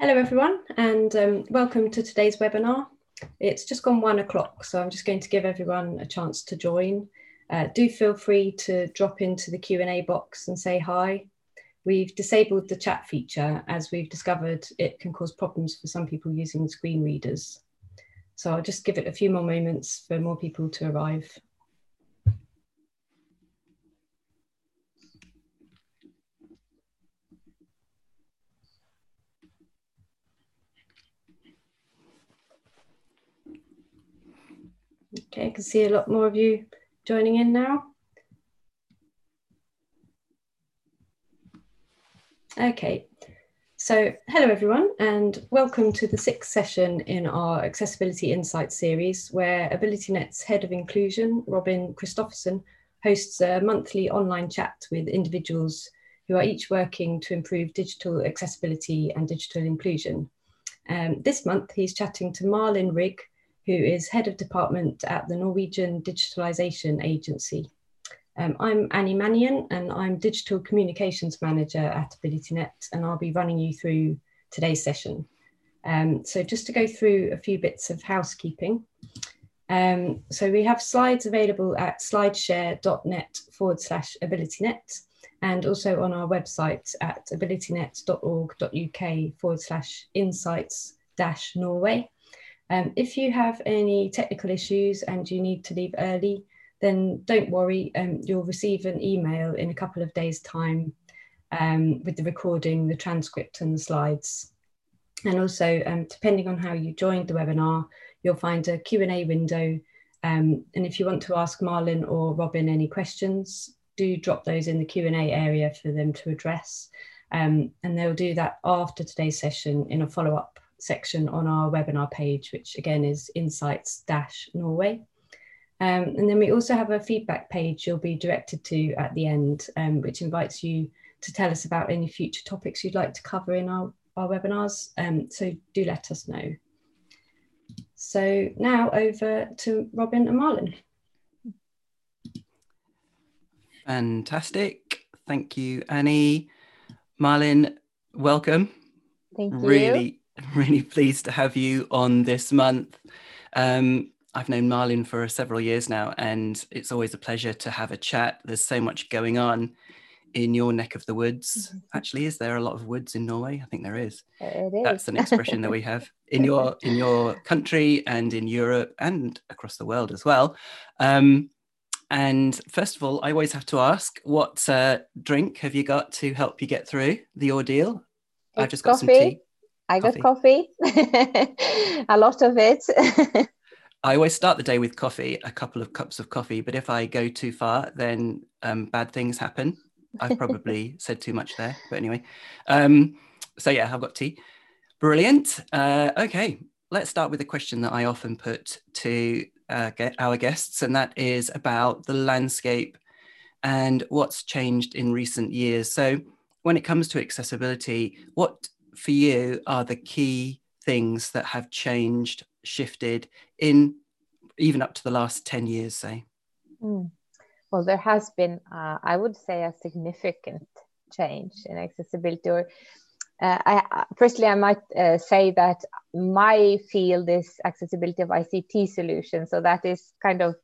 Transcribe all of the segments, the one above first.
Hello everyone and um, welcome to today's webinar. It's just gone one o'clock so I'm just going to give everyone a chance to join. Uh, do feel free to drop into the Q&A box and say hi. We've disabled the chat feature as we've discovered it can cause problems for some people using screen readers. So I'll just give it a few more moments for more people to arrive. Okay, I can see a lot more of you joining in now. Okay, so hello everyone and welcome to the sixth session in our Accessibility Insights series where AbilityNet's Head of Inclusion, Robin Christopherson, hosts a monthly online chat with individuals who are each working to improve digital accessibility and digital inclusion. Um, this month he's chatting to Marlin Rigg, who is head of department at the Norwegian Digitalization Agency. Um, I'm Annie Mannion and I'm Digital Communications Manager at AbilityNet and I'll be running you through today's session. Um, so just to go through a few bits of housekeeping. Um, so we have slides available at slideshare.net forward slash AbilityNet and also on our website at abilitynet.org.uk forward slash insights dash Norway. Um, if you have any technical issues and you need to leave early, then don't worry, um, you'll receive an email in a couple of days' time um, with the recording, the transcript and the slides. And also, um, depending on how you joined the webinar, you'll find a Q&A window. Um, and if you want to ask Marlin or Robin any questions, do drop those in the Q&A area for them to address. Um, and they'll do that after today's session in a follow-up section on our webinar page, which again is insights-norway. Um, and then we also have a feedback page you'll be directed to at the end, um, which invites you to tell us about any future topics you'd like to cover in our, our webinars. Um, so do let us know. So now over to Robin and Marlin. Fantastic. Thank you, Annie. Marlin, welcome. Thank you. Really really pleased to have you on this month. Um, I've known Marlin for several years now, and it's always a pleasure to have a chat. There's so much going on in your neck of the woods. Mm-hmm. Actually, is there a lot of woods in Norway? I think there is. It is. That's an expression that we have in your in your country and in Europe and across the world as well. Um, and first of all, I always have to ask, what uh, drink have you got to help you get through the ordeal? It's I've just got coffee. some tea. I got coffee, a lot of it. I always start the day with coffee, a couple of cups of coffee. But if I go too far, then um, bad things happen. I've probably said too much there, but anyway. Um, so yeah, I've got tea. Brilliant. Uh, okay, let's start with a question that I often put to uh, our guests, and that is about the landscape and what's changed in recent years. So, when it comes to accessibility, what for you are the key things that have changed, shifted in even up to the last 10 years, say? Mm. Well, there has been, uh, I would say, a significant change in accessibility. Or, uh, I, firstly, I might uh, say that my field is accessibility of ICT solutions. So that is kind of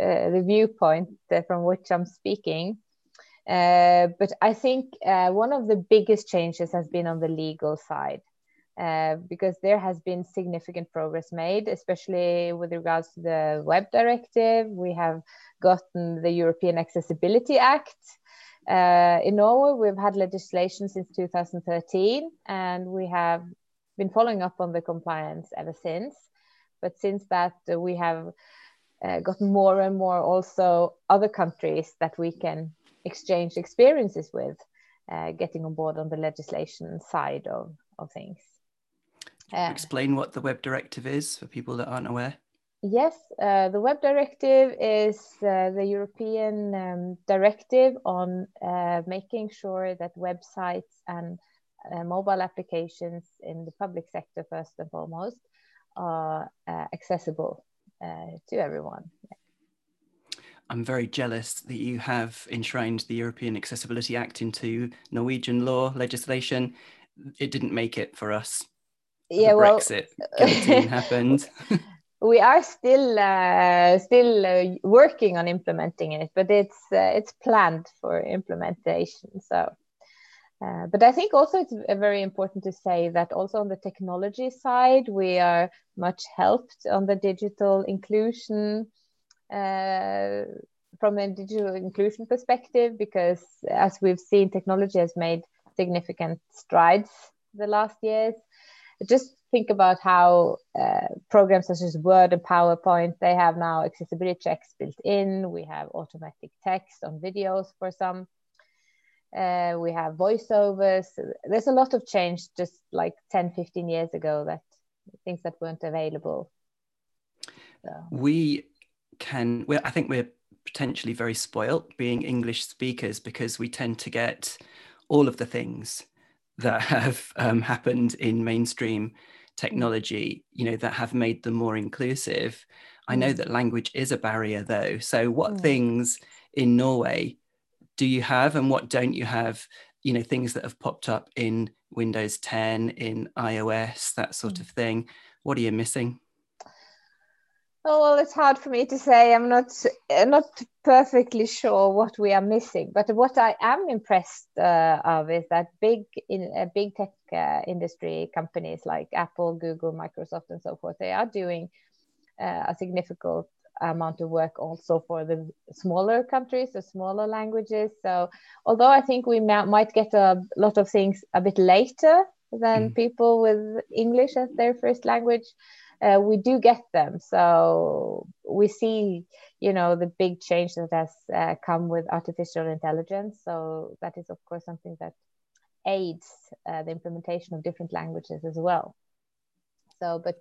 uh, the viewpoint from which I'm speaking. Uh, but I think uh, one of the biggest changes has been on the legal side. Uh, because there has been significant progress made, especially with regards to the web directive. We have gotten the European Accessibility Act. Uh, in Norway, we've had legislation since 2013, and we have been following up on the compliance ever since. But since that, uh, we have uh, gotten more and more also other countries that we can exchange experiences with uh, getting on board on the legislation side of, of things. Uh, Explain what the web directive is for people that aren't aware. Yes, uh, the web directive is uh, the European um, directive on uh, making sure that websites and uh, mobile applications in the public sector, first and foremost, are accessible to everyone. I'm very jealous that you have enshrined the European Accessibility Act into Norwegian law legislation. It didn't make it for us. yeah, the well, Brexit happened. we are still uh, still uh, working on implementing it, but it's uh, it's planned for implementation. So, uh, but I think also it's very important to say that also on the technology side, we are much helped on the digital inclusion uh, from a digital inclusion perspective, because as we've seen, technology has made significant strides the last years. Just think about how uh, programs such as Word and PowerPoint, they have now accessibility checks built in. We have automatic text on videos for some. Uh, we have voiceovers. There's a lot of change just like 10, 15 years ago that things that weren't available. So. We can, well, I think we're potentially very spoilt being English speakers because we tend to get all of the things that have um, happened in mainstream technology you know that have made them more inclusive i know mm. that language is a barrier though so what mm. things in norway do you have and what don't you have you know things that have popped up in windows 10 in ios that sort mm. of thing what are you missing Oh well, it's hard for me to say. I'm not not perfectly sure what we are missing, but what I am impressed uh, of is that big in uh, big tech uh, industry companies like Apple, Google, Microsoft, and so forth, they are doing uh, a significant amount of work also for the smaller countries, the smaller languages. So although I think we might get a lot of things a bit later than mm. people with English as their first language uh, we do get them. So we see, you know, the big change that has uh, come with artificial intelligence. So that is, of course, something that aids uh, the implementation of different languages as well. So, but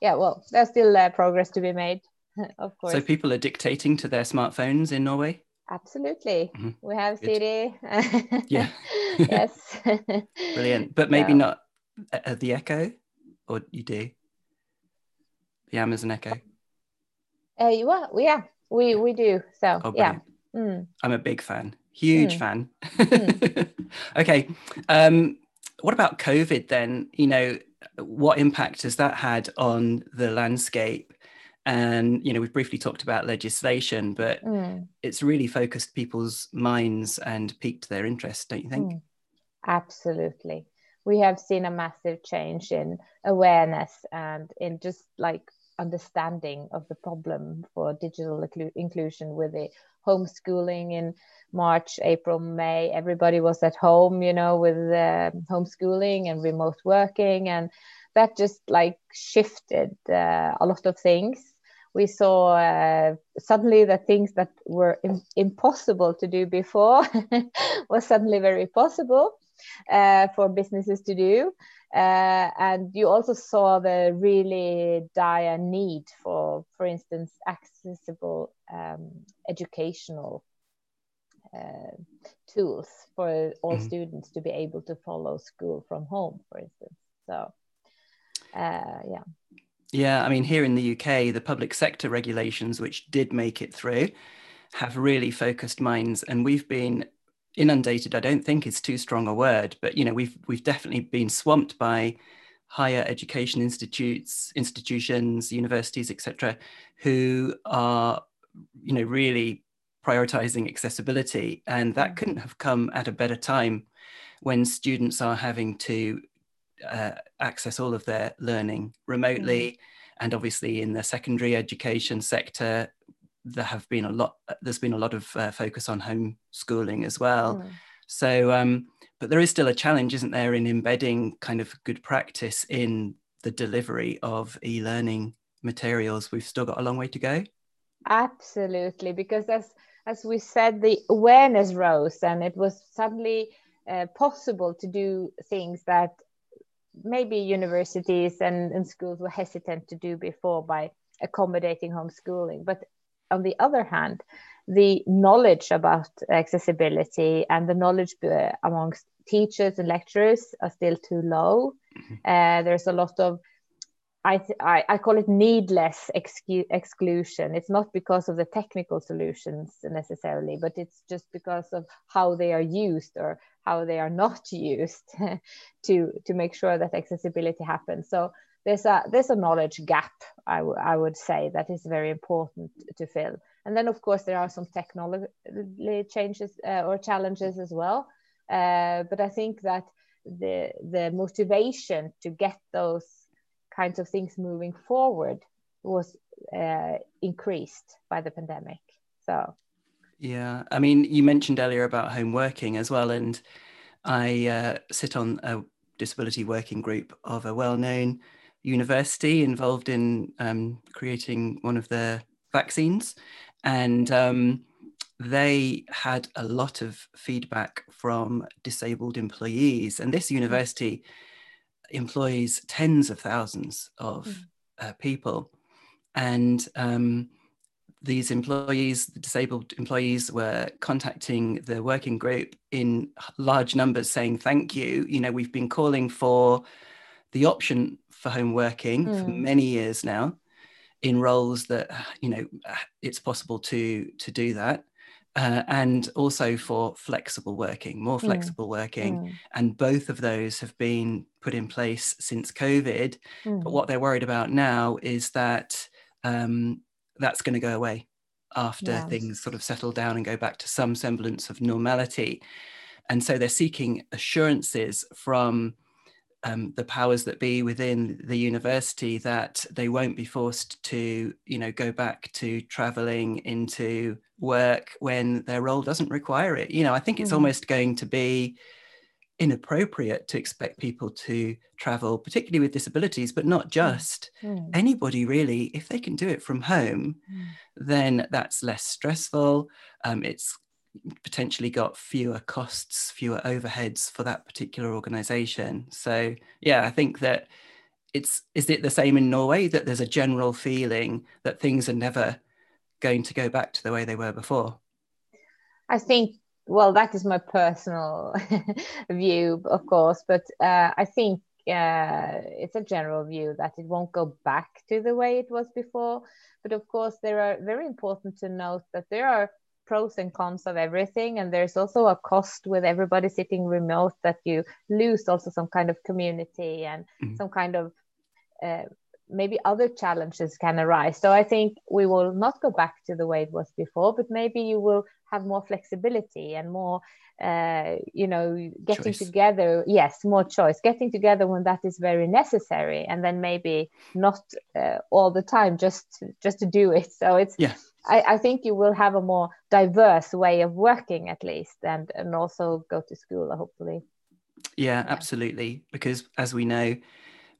yeah, well, there's still uh, progress to be made, of course. So people are dictating to their smartphones in Norway. Absolutely, mm-hmm. we have Good. Siri. yeah. yes. Brilliant, but maybe so. not uh, the Echo, or you do the Amazon Echo? Uh, well, yeah, we we do. So oh, yeah, mm. I'm a big fan, huge mm. fan. mm. okay, um, what about COVID then? You know, what impact has that had on the landscape? And you know, we've briefly talked about legislation, but mm. it's really focused people's minds and piqued their interest, don't you think? Mm. Absolutely we have seen a massive change in awareness and in just like understanding of the problem for digital inclusion with the homeschooling in March, April, May. Everybody was at home, you know, with uh, homeschooling and remote working, and that just like shifted uh, a lot of things. We saw uh, suddenly that things that were Im- impossible to do before was suddenly very possible uh, for businesses to do. Uh, and you also saw the really dire need for, for instance, accessible um, educational uh, tools for all mm-hmm. students to be able to follow school from home, for instance. So, uh, yeah. Yeah, I mean, here in the UK, the public sector regulations, which did make it through, have really focused minds, and we've been inundated i don't think is too strong a word but you know we've we've definitely been swamped by higher education institutes institutions universities etc who are you know really prioritizing accessibility and that mm. couldn't have come at a better time when students are having to uh, access all of their learning remotely mm. and obviously in the secondary education sector there have been a lot there's been a lot of uh, focus on homeschooling as well. Mm. so um, but there is still a challenge isn't there in embedding kind of good practice in the delivery of e-learning materials? We've still got a long way to go. Absolutely because as as we said the awareness rose and it was suddenly uh, possible to do things that maybe universities and, and schools were hesitant to do before by accommodating homeschooling. But on the other hand, the knowledge about accessibility and the knowledge amongst teachers and lecturers are still too low. Mm-hmm. Uh, there's a lot of I, I, I call it needless excu- exclusion. It's not because of the technical solutions necessarily, but it's just because of how they are used or how they are not used to to make sure that accessibility happens. So there's a there's a knowledge gap I, I would say that is very important to fill. And then of course there are some technology changes uh, or challenges as well. Uh, but I think that the the motivation to get those kinds of things moving forward was uh, increased by the pandemic. So, yeah, I mean, you mentioned earlier about home working as well, and I uh, sit on a disability working group of a well-known university involved in um, creating one of the vaccines, and um, they had a lot of feedback from disabled employees, and this university employs tens of thousands of mm. uh, people. And um, these employees, the disabled employees, were contacting the working group in large numbers saying, Thank you. You know, we've been calling for the option for home working mm. for many years now in roles that, you know, it's possible to, to do that uh, and also for flexible working, more hmm. flexible mm. working. Mm. And both of those have been put in place since COVID. But hmm. what they're worried about now is that um, that's going to go away after yes. things sort of settle down and go back to some semblance of normality. And so they're seeking assurances from um, the powers that be within the university that they won't be forced to, you know, go back to traveling into work when their role doesn't require it. You know, I think it's mm. almost going to be inappropriate to expect people to travel, particularly with disabilities, but not mm. just mm. anybody really. If they can do it from home, mm. then that's less stressful. Um, it's potentially got fewer costs, fewer overheads for that particular organization. So yeah, I think that it's is it the same in Norway that there's a general feeling that things are never going to go back to the way they were before? I think well that is my personal view of course but uh, i think uh, it's a general view that it won't go back to the way it was before but of course there are very important to note that there are pros and cons of everything and there's also a cost with everybody sitting remote that you lose also some kind of community and mm-hmm. some kind of uh, maybe other challenges can arise so i think we will not go back to the way it was before but maybe you will have more flexibility and more uh, you know getting choice. together yes more choice getting together when that is very necessary and then maybe not uh, all the time just just to do it so it's yeah I, I, think you will have a more diverse way of working at least and and also go to school hopefully yeah, absolutely because as we know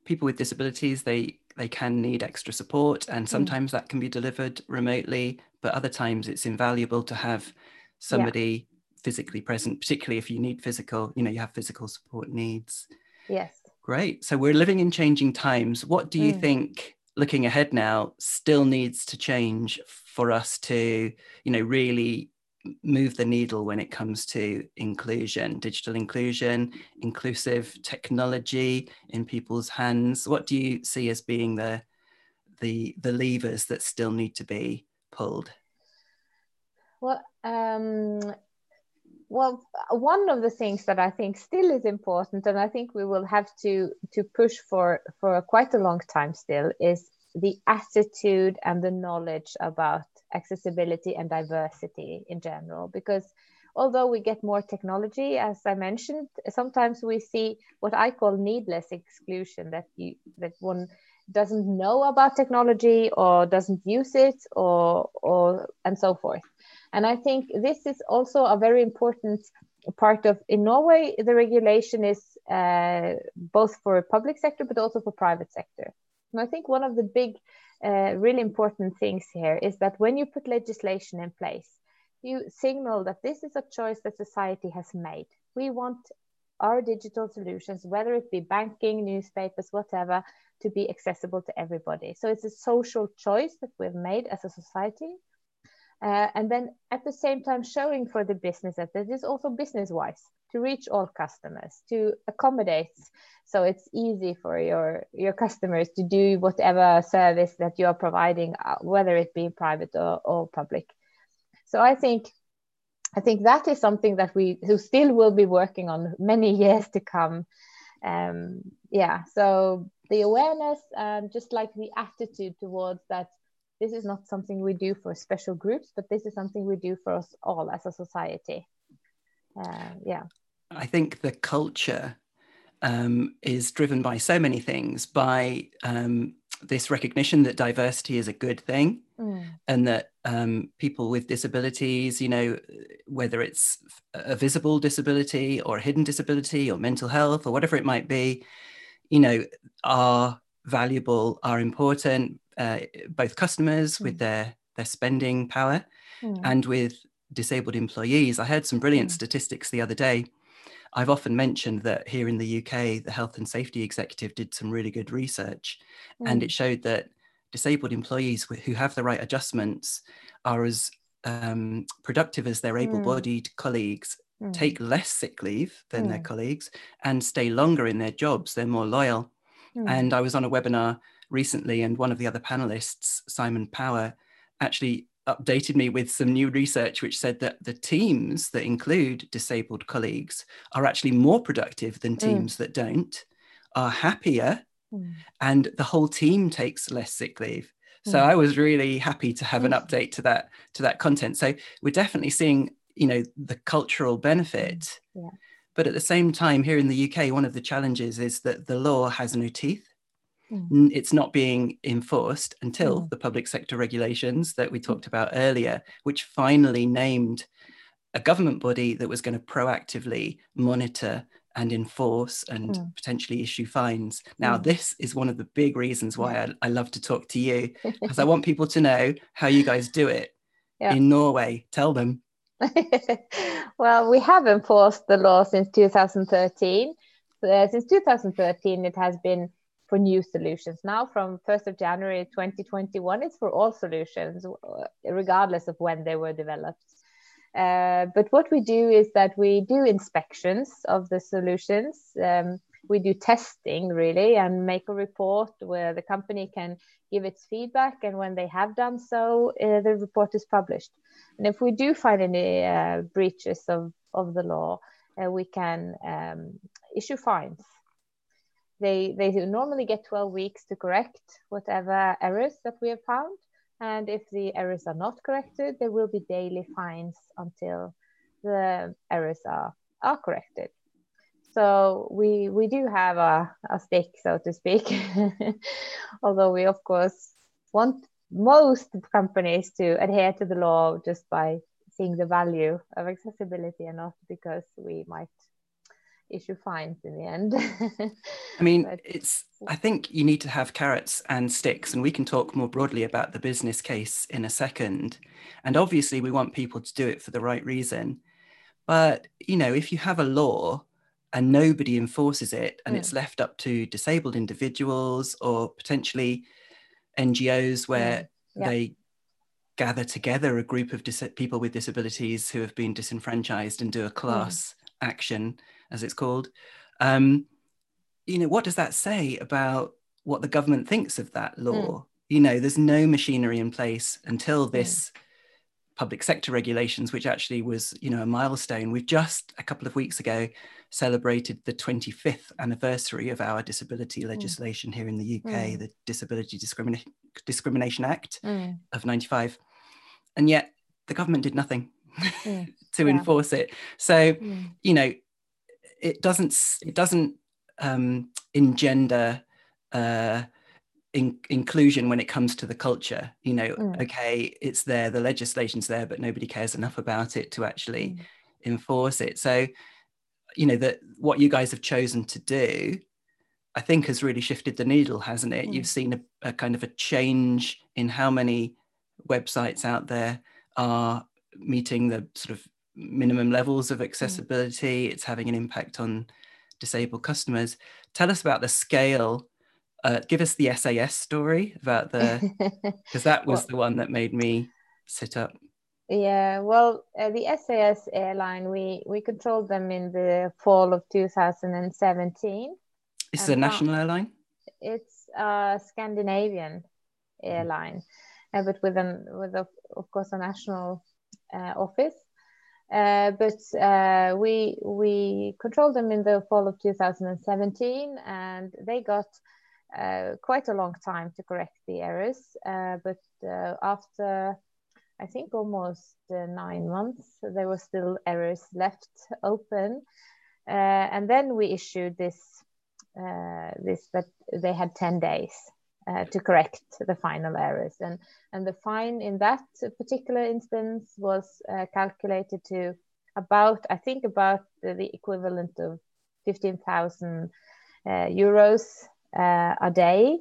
people with disabilities they they can need extra support and mm. sometimes mm. that can be delivered remotely but other times it's invaluable to have somebody yeah. physically present particularly if you need physical you know you have physical support needs yes great so we're living in changing times what do you mm. think looking ahead now still needs to change for us to you know really move the needle when it comes to inclusion digital inclusion inclusive technology in people's hands. What do you see as being the the the levers that still need to be pulled? Well um well one of the things that i think still is important and i think we will have to to push for for quite a long time still is the attitude and the knowledge about accessibility and diversity in general. Because although we get more technology as i mentioned sometimes we see what i call needless exclusion that you that one doesn't know about technology or doesn't use it or or and so forth and I think this is also a very important part of, in Norway, the regulation is uh, both for public sector, but also for private sector. And I think one of the big, uh, really important things here is that when you put legislation in place, you signal that this is a choice that society has made. We want our digital solutions, whether it be banking, newspapers, whatever, to be accessible to everybody. So it's a social choice that we've made as a society. Uh, and then at the same time showing for the business that this is also business wise to reach all customers, to accommodate so it's easy for your your customers to do whatever service that you are providing, uh, whether it be private or, or public. So I think I think that is something that we who still will be working on many years to come. Um, yeah, so the awareness and just like the attitude towards that this is not something we do for special groups, but this is something we do for us all as a society. Uh, yeah. I think the culture um, is driven by so many things by um, this recognition that diversity is a good thing mm. and that um, people with disabilities, you know, whether it's a visible disability or a hidden disability or mental health or whatever it might be, you know, are valuable, are important, uh, both customers mm. with their, their spending power mm. and with disabled employees. I heard some brilliant mm. statistics the other day I've often mentioned that here in the UK, the Health and Safety Executive did some really good research, and it showed that disabled employees who have the right adjustments are as um, productive as their able bodied colleagues, take less sick leave than their mm. colleagues, and stay longer in their jobs. They're more loyal. Mm. And I was on a webinar recently, and one of the other panelists, Simon Power, actually updated me with some new research which said that the teams that include disabled colleagues are actually more productive than mm. teams mm. that don't, are happier, mm. and the whole team takes less sick leave. So mm. I was really happy to have an mm. update to that to that content. So we're definitely seeing, you know, the cultural benefit. Mm. Yeah. But at the same time, here in the UK, one of the challenges is that the law has no teeth. Mm. It's not being enforced until mm. the public sector regulations that we mm. talked about earlier, which finally named a government body that was going to proactively monitor and enforce and mm. potentially issue fines. Now, mm. this is one of the big reasons why I, I love to talk to you, because I want people to know how you guys do it yeah. in Norway. Tell them. well, we have enforced the law since 2013. Uh, since 2013, it has been for new solutions. Now, from 1st of January 2021, it's for all solutions, uh, regardless of when they were developed. Uh, but what we do is that we do inspections of the solutions. Um, we do testing really and make a report where the company can give its feedback. And when they have done so, uh, the report is published. And if we do find any uh, breaches of, of the law, uh, we can um, issue fines they, they normally get 12 weeks to correct whatever errors that we have found. And if the errors are not corrected, there will be daily fines until the errors are, are corrected. So we, we do have a, a stick, so to speak, although we, of course, want most companies to adhere to the law just by seeing the value of accessibility and not because we might issue fines in the end. I mean, but, it's, I think you need to have carrots and sticks, and we can talk more broadly about the business case in a second. And obviously, we want people to do it for the right reason. But, you know, if you have a law and nobody enforces it and mm. it's left up to disabled individuals or potentially NGOs where mm. yeah. they gather together a group of dis- people with disabilities who have been disenfranchised and do a mm. class mm. action as it's called. Um, you know, what does that say about what the government thinks of that law? Mm. You know, there's no machinery in place until hmm. this mm. public sector regulations, which actually was, you know, a milestone. We've just a couple of weeks ago celebrated the 25th anniversary of our disability hmm. legislation mm. here in the UK, hmm. the Disability Discrimina- Discrimination Act of 95. And yet the government did nothing to yeah. enforce it. So, you know, it doesn't it doesn't um, engender uh, in, inclusion when it comes to the culture. You know, mm. okay, it's there, the legislation's there, but nobody cares enough about it to actually mm. enforce it. So, you know, that what you guys have chosen to do, I think, has really shifted the needle, hasn't it? Mm. You've seen a, a kind of a change in how many websites out there are meeting the sort of minimum levels of mm. accessibility. It's having an impact on disabled customers. Tell us about the scale. Uh, give us the SAS story about the, because that was well, the one that made me sit up. Yeah, well, uh, the SAS airline, we, we controlled them in the fall of 2017. Is it a national airline? It's a Scandinavian airline, uh, but with an with a, of course a national uh, office. Uh, but uh, we we controlled them in the fall of 2017, and they got uh, quite a long time to correct the errors. Uh, but after I think almost nine months, there were still errors left open, and then we issued this this that they had 10 days uh, to correct the final errors. And, and the fine in that particular instance was uh, calculated to about, I think, about the, the equivalent of 15,000 uh, euros uh, a day.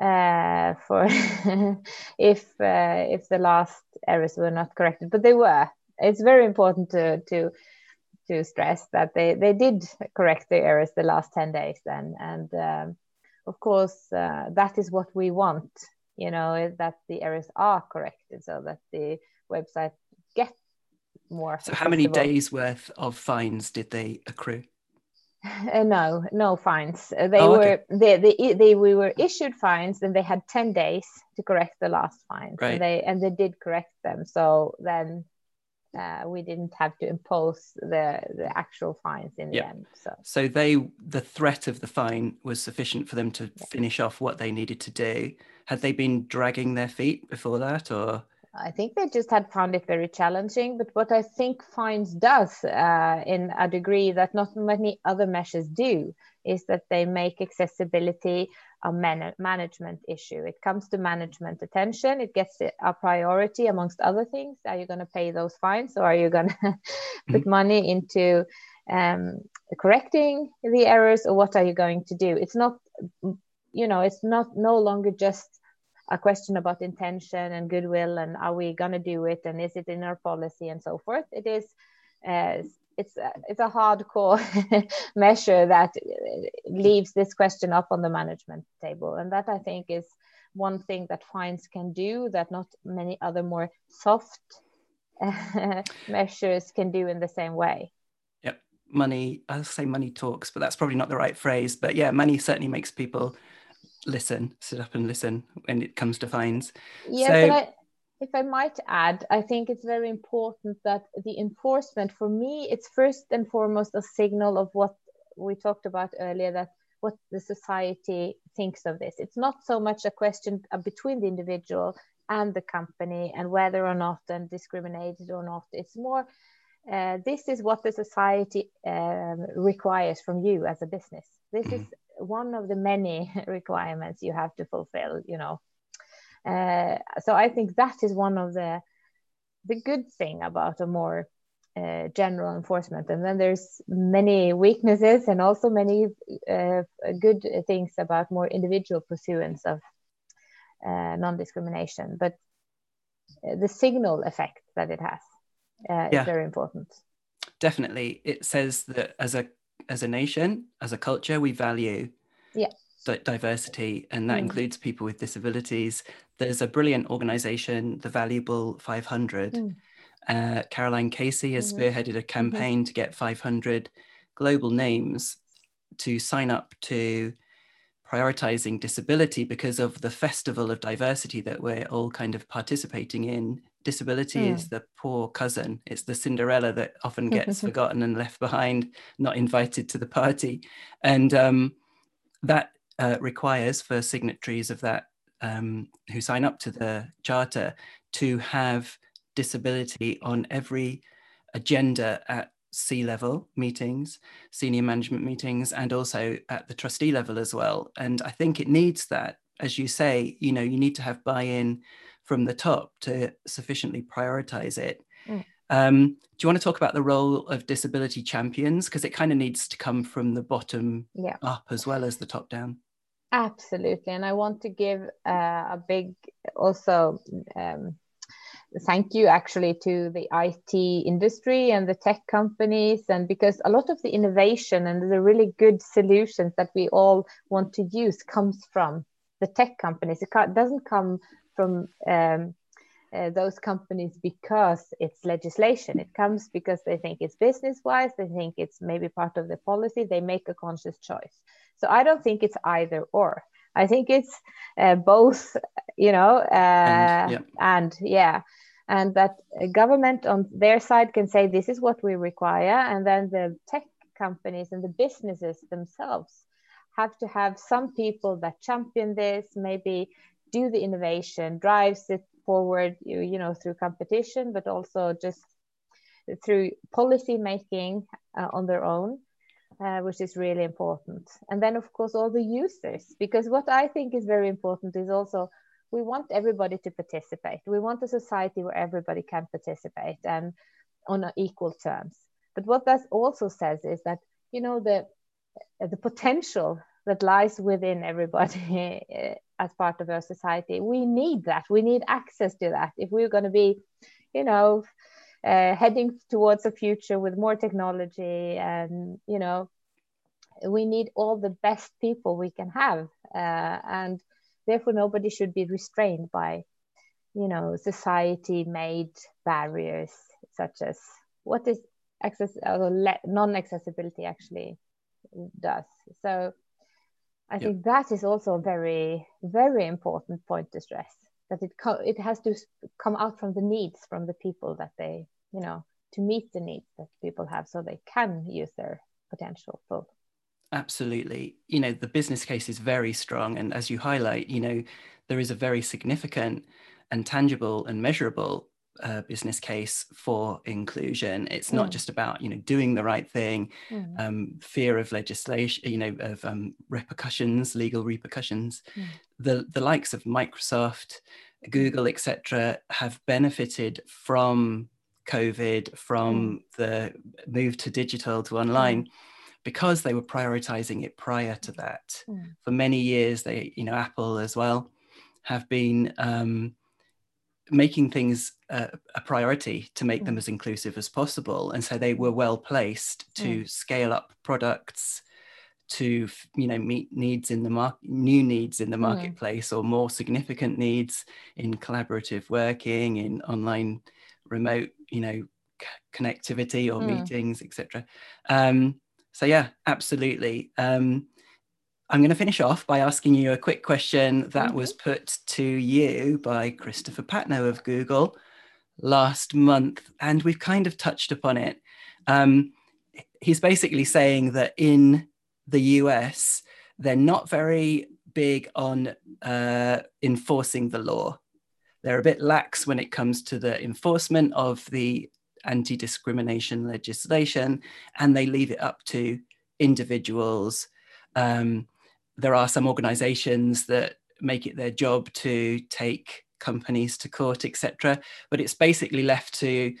Uh, for if if the last errors were not corrected, but they were. It's very important to to to stress that they they did correct the errors the last ten days then, and um, of course, uh, that is what we want, you know, that the errors are corrected so that the website gets more. So, how many days worth of fines did they accrue? Uh, no, no fines. Uh, they oh, were okay. they, they they we were issued fines, and they had ten days to correct the last fines, right. and they and they did correct them. So then uh, we didn't have to impose the the actual fines in the end. So so they the threat of the fine was sufficient for them to finish off what they needed to do. Had they been dragging their feet before that, or? I think they just had found it very challenging. But what I think fines does, uh, in a degree that not many other measures do, is that they make accessibility a man- management issue. It comes to management attention. It gets a priority amongst other things. Are you going to pay those fines, or are you going to put mm-hmm. money into um, correcting the errors, or what are you going to do? It's not, you know, it's not no longer just a question about intention and goodwill and are we going to do it and is it in our policy and so forth. It is uh, it's a, it's a hardcore measure that uh, leaves this question up on the management table. And that i think is one thing that fines can do that not many other more soft measures can do in the same way. Yep. Money i'll say money talks but that's probably not the right phrase. But yeah money certainly makes people listen sit up and listen when it comes to fines. Yeah so, but I, if I might add, I think it's very important that the enforcement, for me, it's first and foremost a signal of what we talked about earlier that what the society thinks of this. It's not so much a question between the individual and the company and whether or not and discriminated or not. It's more uh, this is what the society um, requires from you as a business. This mm-hmm. is one of the many requirements you have to fulfill. You know, uh, so I think that is one of the the good thing about a more uh, general enforcement. And then there's many weaknesses and also many uh, good things about more individual pursuance of uh, non-discrimination. But uh, the signal effect that it has uh, yeah. is very important. Definitely, it says that as a as a nation, as a culture, we value yeah diversity, and that mm. includes people with disabilities. There's a brilliant organization, the Valuable 500. Mm. Uh, Caroline Casey has mm-hmm. spearheaded a mm-hmm. campaign mm-hmm. to get 500 global names to sign up to prioritizing disability because of the festival of diversity that we're all kind of participating in. Disability mm. is the poor cousin, it's the Cinderella that often gets forgotten and left behind, not invited to the party. And um, that uh, requires for signatories of that um, who sign up to the charter to have disability on every agenda at C-level meetings, senior management meetings, and also at the trustee level as well. And I think it needs that, as you say, you know, you need to have buy-in from the top to sufficiently prioritize it. Mm. Um, do you want to talk about the role of disability champions? Because it kind of needs to come from the bottom yeah. up as well as the top down. Absolutely. And I want to give uh, a big also um, thank you actually to the IT industry and the tech companies. And because a lot of the innovation and the really good solutions that we all want to use comes from the tech companies. It doesn't come from um, uh, those companies because it's legislation. It comes because they think it's business wise, they think it's maybe part of the policy, they make a conscious choice. So I don't think it's either or. I think it's uh, both, you know, uh, and, yeah. and yeah, and that government on their side can say this is what we require, and then the tech companies and the businesses themselves have to have some people that champion this, maybe do the innovation, drives it forward, you, you know, through competition, but also just through policy making uh, on their own, uh, which is really important. And then, of course, all the users, because what I think is very important is also we want everybody to participate. We want a society where everybody can participate and on equal terms. But what that also says is that you know the the potential that lies within everybody as part of our society. We need that. We need access to that if we're going to be, you know, uh, heading towards a future with more technology and you know we need all the best people we can have uh, and therefore nobody should be restrained by you know society made barriers such as what is access or non-accessibility actually does so I yep. think that is also a very, very important point to stress that it co- it has to come out from the needs from the people that they, you know, to meet the needs that people have so they can use their potential full. Absolutely. You know, the business case is very strong. And as you highlight, you know, there is a very significant and tangible and measurable uh, business case for inclusion. It's not mm. just about you know doing the right thing, mm. um, fear of legislation, you know, of um, repercussions, legal repercussions. Mm. The the likes of Microsoft, Google, etc., have benefited from COVID, from mm. the move to digital to online. Mm. Because they were prioritizing it prior to that, mm. for many years, they, you know, Apple as well, have been um, making things uh, a priority to make them mm. as inclusive as possible and so they were well placed to mm. scale up products to you know meet needs in the market new needs in the mm. marketplace mm. or more significant needs in collaborative working in online remote you know c- connectivity or mm. meetings etc um, so yeah absolutely um, I'm going to finish off by asking you a quick question that mm-hmm. was put to you by Christopher Patnoe of Google last month, and we've kind of touched upon it. Um, he's basically saying that in the US, they're not very big on uh, enforcing the law. They're a bit lax when it comes to the enforcement of the anti discrimination legislation, and they leave it up to individuals. Um, there are some organizations that make it their job to take companies to court, etc. But it's basically left to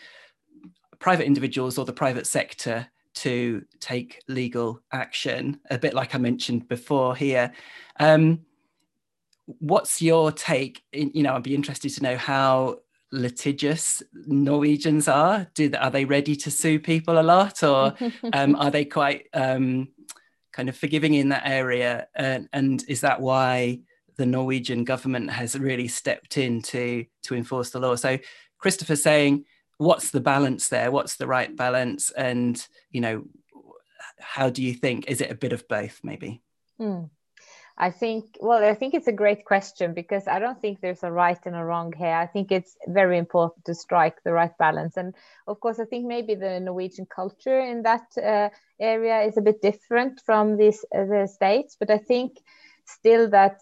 private individuals or the private sector to take legal action, a bit like I mentioned before here. Um, what's your take? In, you know, I'd be interested to know how litigious Norwegians are. Do are they ready to sue people a lot, or um, are they quite um, kind of forgiving in that area? And, and is that why the Norwegian government has really stepped in to, to enforce the law? So Christopher saying, what's the balance there? What's the right balance? And, you know, how do you think? Is it a bit of both, maybe? Mm. I think, well, I think it's a great question because I don't think there's a right and a wrong here. I think it's very important to strike the right balance. And of course, I think maybe the Norwegian culture in that uh, area is a bit different from these uh, the States, but I think still that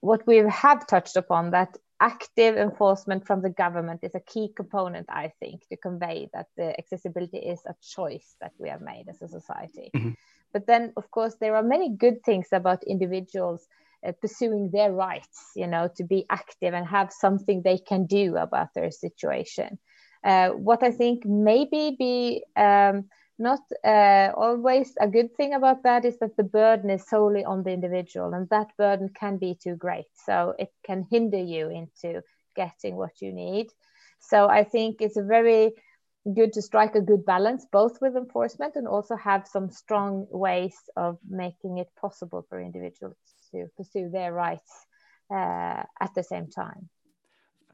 what we have touched upon that active enforcement from the government is a key component, I think, to convey that the accessibility is a choice that we have made as a society. Mm-hmm. But then, of course, there are many good things about individuals uh, pursuing their rights, you know, to be active and have something they can do about their situation. Uh, what I think maybe be um, not uh, always a good thing about that is that the burden is solely on the individual, and that burden can be too great. So it can hinder you into getting what you need. So I think it's very good to strike a good balance both with enforcement and also have some strong ways of making it possible for individuals to pursue their rights uh, at the same time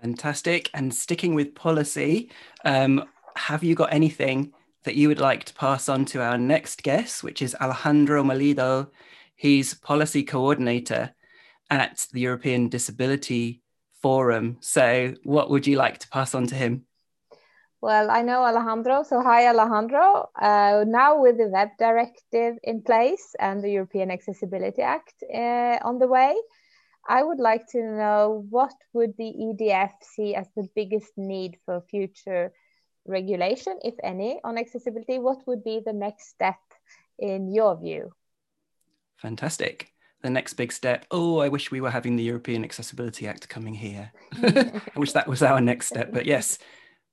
Fantastic. And sticking with policy, um, have you got anything that you would like to pass on to our next guest, which is Alejandro Moledo? He's policy coordinator at the European Disability Forum. So, what would you like to pass on to him? Well, I know Alejandro. So, hi, Alejandro. Uh, now, with the Web Directive in place and the European Accessibility Act uh, on the way, I would like to know what would the EDF see as the biggest need for future regulation, if any, on accessibility? What would be the next step in your view? Fantastic. The next big step. Oh, I wish we were having the European Accessibility Act coming here. I wish that was our next step. But yes,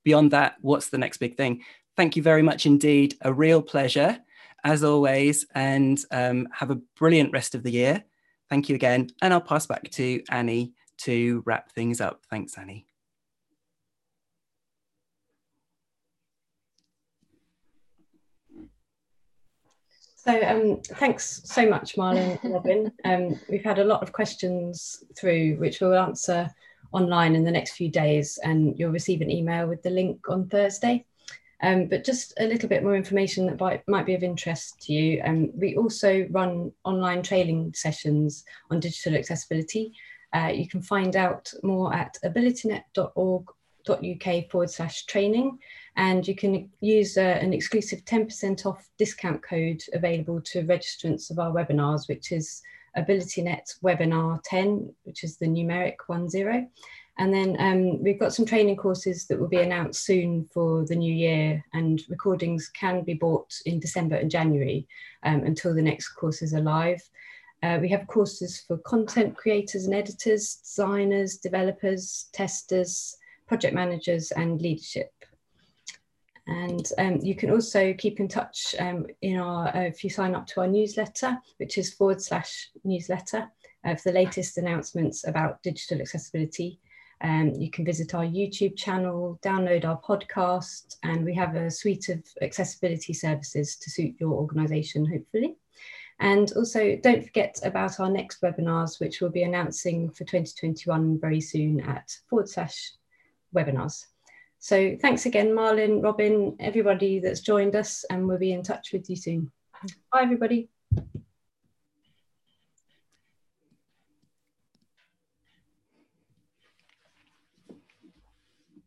beyond that, what's the next big thing? Thank you very much indeed. A real pleasure, as always, and um, have a brilliant rest of the year. Thank you again. And I'll pass back to Annie to wrap things up. Thanks, Annie. So um, thanks so much, Marlon and Robin. Um, we've had a lot of questions through, which we'll answer online in the next few days, and you'll receive an email with the link on Thursday. Um, but just a little bit more information that might, might be of interest to you. Um, we also run online training sessions on digital accessibility. Uh, you can find out more at abilitynet.org.uk forward slash training and you can use uh, an exclusive 10% off discount code available to registrants of our webinars, which is AbilityNet Webinar 10, which is the numeric 10. And then um, we've got some training courses that will be announced soon for the new year, and recordings can be bought in December and January um, until the next courses are live. Uh, we have courses for content creators and editors, designers, developers, testers, project managers, and leadership. And um, you can also keep in touch um, in our, uh, if you sign up to our newsletter, which is forward slash newsletter uh, for the latest announcements about digital accessibility. Um, you can visit our YouTube channel, download our podcast, and we have a suite of accessibility services to suit your organisation, hopefully. And also, don't forget about our next webinars, which we'll be announcing for 2021 very soon at forward slash webinars. So thanks again, Marlon, Robin, everybody that's joined us, and we'll be in touch with you soon. Bye, everybody.